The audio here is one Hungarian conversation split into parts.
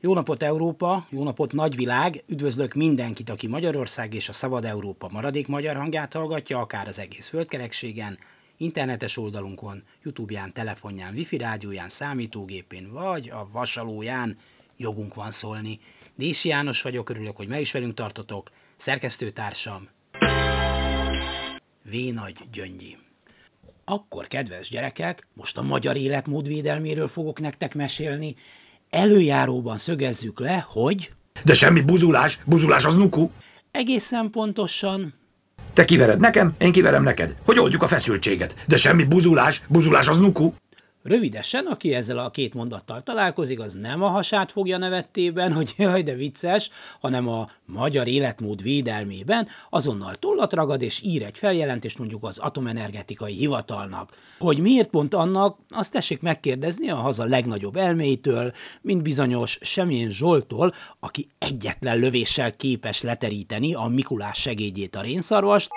Jó napot Európa, jó napot nagyvilág, üdvözlök mindenkit, aki Magyarország és a Szabad Európa maradék magyar hangját hallgatja, akár az egész földkerekségen, internetes oldalunkon, Youtube-ján, telefonján, wifi rádióján, számítógépén, vagy a vasalóján jogunk van szólni. Dési János vagyok, örülök, hogy meg is velünk tartotok, szerkesztőtársam V. Nagy Gyöngyi. Akkor, kedves gyerekek, most a magyar életmód védelméről fogok nektek mesélni, előjáróban szögezzük le, hogy... De semmi buzulás, buzulás az nuku. Egészen pontosan... Te kivered nekem, én kiverem neked. Hogy oldjuk a feszültséget. De semmi buzulás, buzulás az nuku. Rövidesen, aki ezzel a két mondattal találkozik, az nem a hasát fogja nevettében, hogy jaj, de vicces, hanem a magyar életmód védelmében azonnal tollat ragad és ír egy feljelentést mondjuk az atomenergetikai hivatalnak. Hogy miért pont annak, azt tessék megkérdezni a haza legnagyobb elméitől, mint bizonyos Semjén Zsoltól, aki egyetlen lövéssel képes leteríteni a Mikulás segédjét a rénszarvast,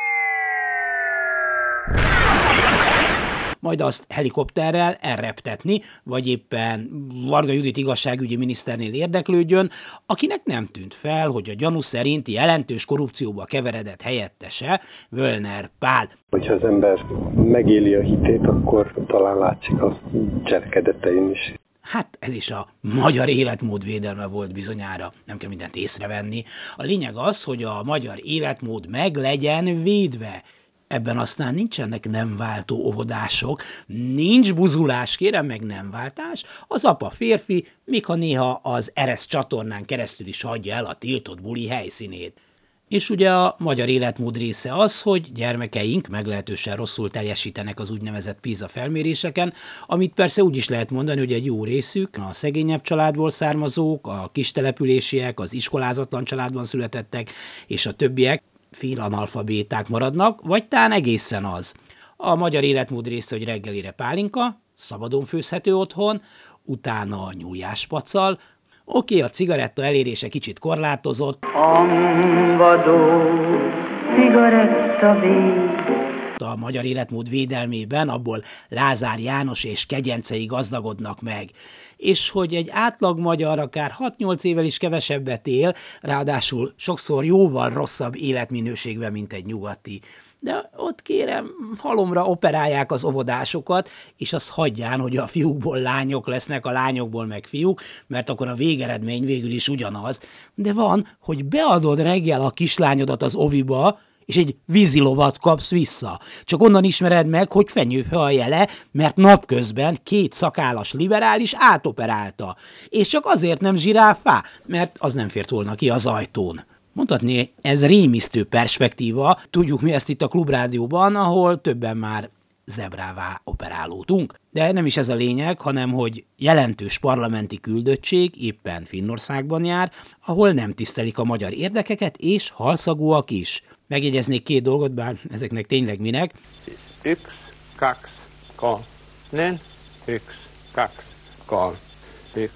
majd azt helikopterrel elreptetni, vagy éppen Varga Judit igazságügyi miniszternél érdeklődjön, akinek nem tűnt fel, hogy a gyanú szerint jelentős korrupcióba keveredett helyettese Völner Pál. Hogyha az ember megéli a hitét, akkor talán látszik a cselekedetein is. Hát ez is a magyar életmód védelme volt bizonyára, nem kell mindent észrevenni. A lényeg az, hogy a magyar életmód meg legyen védve. Ebben aztán nincsenek nem váltó óvodások, nincs buzulás, kérem meg nem váltás, az apa férfi, ha néha az Eresz csatornán keresztül is hagyja el a tiltott buli helyszínét. És ugye a magyar életmód része az, hogy gyermekeink meglehetősen rosszul teljesítenek az úgynevezett PISA felméréseken, amit persze úgy is lehet mondani, hogy egy jó részük, a szegényebb családból származók, a kistelepülésiek, az iskolázatlan családban születettek, és a többiek félanalfabéták maradnak, vagy talán egészen az. A magyar életmód része, hogy reggelire pálinka, szabadon főzhető otthon, utána a nyúljáspacal, Oké, okay, a cigaretta elérése kicsit korlátozott. Anvadó cigaretta a magyar életmód védelmében, abból Lázár János és kegyencei gazdagodnak meg. És hogy egy átlag magyar akár 6-8 évvel is kevesebbet él, ráadásul sokszor jóval rosszabb életminőségben, mint egy nyugati de ott kérem, halomra operálják az óvodásokat, és azt hagyján, hogy a fiúkból lányok lesznek, a lányokból meg fiúk, mert akkor a végeredmény végül is ugyanaz. De van, hogy beadod reggel a kislányodat az oviba, és egy vízilovat kapsz vissza. Csak onnan ismered meg, hogy fenyőfő a jele, mert napközben két szakállas liberális átoperálta. És csak azért nem zsiráfá, mert az nem fért volna ki az ajtón. Mondhatni, ez rémisztő perspektíva, tudjuk mi ezt itt a Klubrádióban, ahol többen már zebrává operálódunk. De nem is ez a lényeg, hanem hogy jelentős parlamenti küldöttség éppen Finnországban jár, ahol nem tisztelik a magyar érdekeket, és halszagúak is. Megjegyeznék két dolgot, bár ezeknek tényleg minek. X, kax, kal, nen, X, kax, kal, X.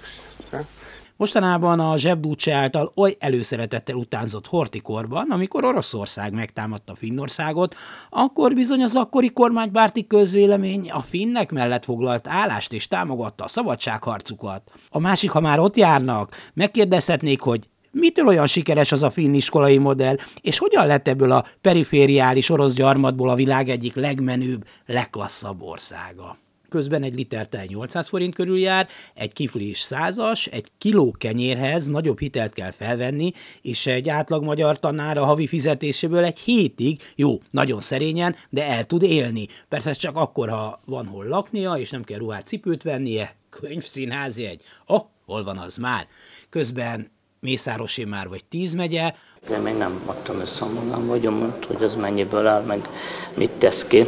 Mostanában a zsebdúcse által oly előszeretettel utánzott hortikorban, amikor Oroszország megtámadta Finnországot, akkor bizony az akkori kormánybárti közvélemény a finnek mellett foglalt állást és támogatta a szabadságharcukat. A másik, ha már ott járnak, megkérdezhetnék, hogy Mitől olyan sikeres az a finn iskolai modell, és hogyan lett ebből a perifériális orosz gyarmatból a világ egyik legmenőbb, legklasszabb országa? Közben egy liter tej 800 forint körül jár, egy kifli is százas, egy kiló kenyérhez nagyobb hitelt kell felvenni, és egy átlag magyar tanár a havi fizetéséből egy hétig, jó, nagyon szerényen, de el tud élni. Persze csak akkor, ha van hol laknia, és nem kell ruhát cipőt vennie, könyvszínházi egy, oh, hol van az már? Közben Mészárosi már vagy tíz megye. Én még nem adtam össze a magam vagyomot, hogy az mennyiből áll, meg mit tesz ki.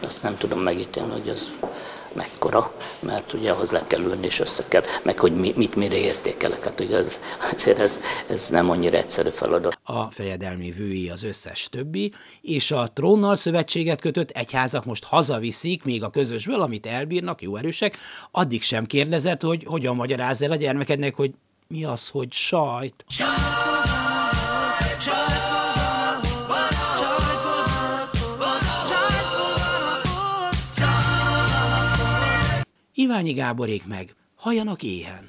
Azt nem tudom megítélni, hogy az mekkora, mert ugye ahhoz le kell ülni és össze kell, meg hogy mi, mit mire értékelek. Hát ugye ez, azért ez, ez nem annyira egyszerű feladat. A fejedelmi vői az összes többi, és a trónnal szövetséget kötött egyházak most hazaviszik még a közösből, amit elbírnak, jó erősek, addig sem kérdezett, hogy hogyan magyaráz el a gyermekednek, hogy mi az, hogy sajt? Iványi Gáborék meg, hajanak éhen.